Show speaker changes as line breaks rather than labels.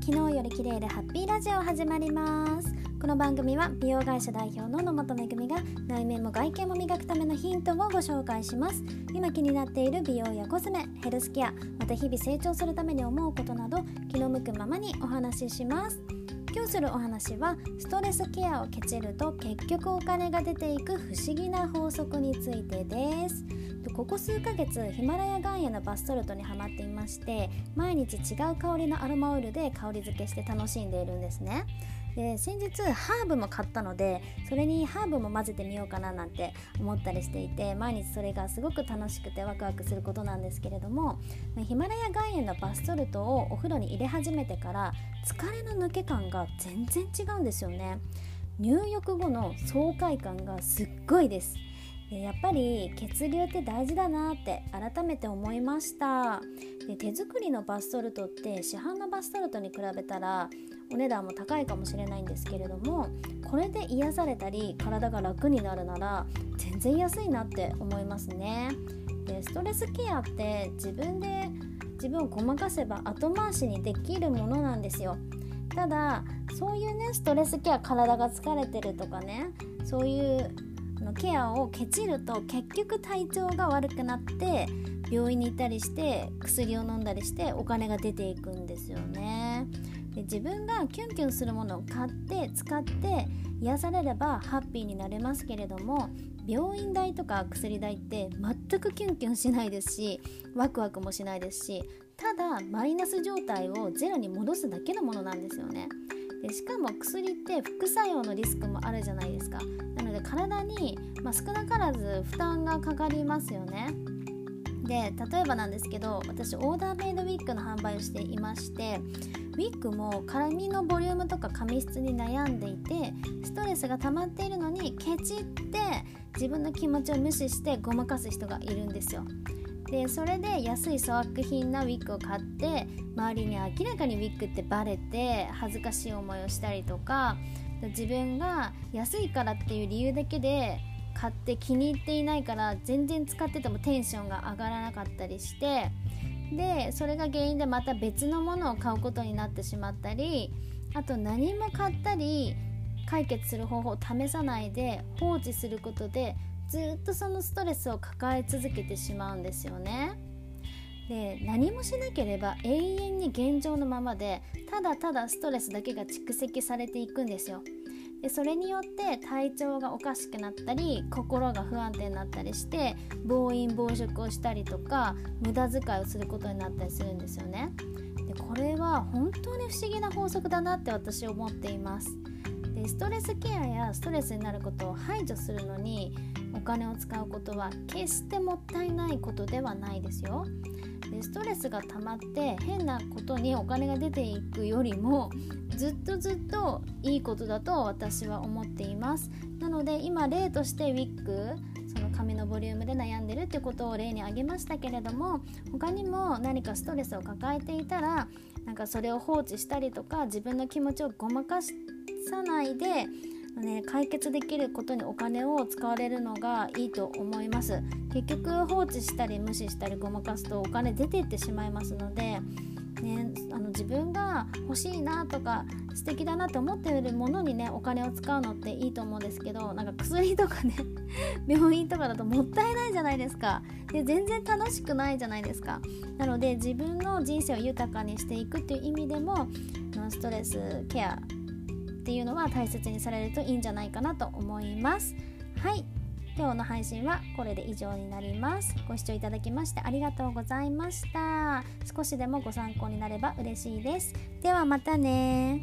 昨日より綺麗でハッピーラジオ始まります。この番組は美容会社代表の野本めぐみが内面も外見も磨くためのヒントをご紹介します。今気になっている美容やコスメヘルスケアまた日々成長するために思うことなど気の向くままにお話しします。今日するお話はストレスケアをケチると結局お金が出ていく不思議な法則についてです。ここ数ヶ月ヒマラヤ岩塩のバスソルトにハマっていまして毎日違う香りのアロマオイルで香り付けして楽しんでいるんですね。で先日ハーブも買ったのでそれにハーブも混ぜてみようかななんて思ったりしていて毎日それがすごく楽しくてワクワクすることなんですけれどもヒマラヤ岩塩のバスソルトをお風呂に入れ始めてから疲れの抜け感が全然違うんですよね。入浴後の爽快感がすっごいです。やっぱり血流って大事だなって改めて思いました。で手作りのバスソルトって市販のバスソルトに比べたらお値段も高いかもしれないんですけれどもこれで癒されたり体が楽になるなら全然安いなって思いますね。でストレスケアって自分で自分をごまかせば後回しにできるものなんですよ。ただそういうねストレスケア体が疲れてるとかねそういうのケアをケチると結局体調が悪くなって病院に行ったりして薬を飲んだりしてお金が出ていくんですよね。で自分がキュンキュンするものを買って使って癒されればハッピーになれますけれども病院代とか薬代って全くキュンキュンしないですしワクワクもしないですしただマイナス状態をゼロに戻すだけのものなんですよね。でしかも薬って副作用のリスクもあるじゃないですかなの体に、まあ、少なからず負担がかかりますよね。で例えばなんですけど私オーダーメイドウィッグの販売をしていましてウィッグも髪のボリュームとか髪質に悩んでいてストレスが溜まっているのにケチって自分の気持ちを無視してごまかす人がいるんですよ。でそれで安い粗悪品なウィッグを買って周りに明らかにウィッグってバレて恥ずかしい思いをしたりとか自分が安いからっていう理由だけで買って気に入っていないから全然使っててもテンションが上がらなかったりしてでそれが原因でまた別のものを買うことになってしまったりあと何も買ったり解決する方法を試さないで放置することでずっとそのストレスを抱え続けてしまうんですよね。で何もしなければ永遠に現状のままでただただストレスだけが蓄積されていくんですよ。でそれによって体調がおかしくなったり心が不安定になったりして暴飲暴食をしたりとか無駄遣いをすることになったりするんですよね。でこれは本当に不思議な法則だなって私思っています。でストレスケアやストレスになることを排除するのにお金を使うことは決してもったいないことではないですよ。でストレスが溜まって変なことにお金が出ていくよりもずっとずっといいことだと私は思っていますなので今例としてウィッグその髪のボリュームで悩んでるってことを例に挙げましたけれども他にも何かストレスを抱えていたらなんかそれを放置したりとか自分の気持ちをごまかさないでね、解決できることにお金を使われるのがいいと思います。結局放置したり無視したりごまかすとお金出ていってしまいますので、ね、あの自分が欲しいなとか素敵だなって思っているものにねお金を使うのっていいと思うんですけどなんか薬とかね 病院とかだともったいないじゃないですか。で全然楽しくないじゃないですか。なので自分の人生を豊かにしていくっていう意味でもストレスケアっていうのは大切にされるといいんじゃないかなと思います。はい。今日の配信はこれで以上になります。ご視聴いただきましてありがとうございました。少しでもご参考になれば嬉しいです。ではまたね。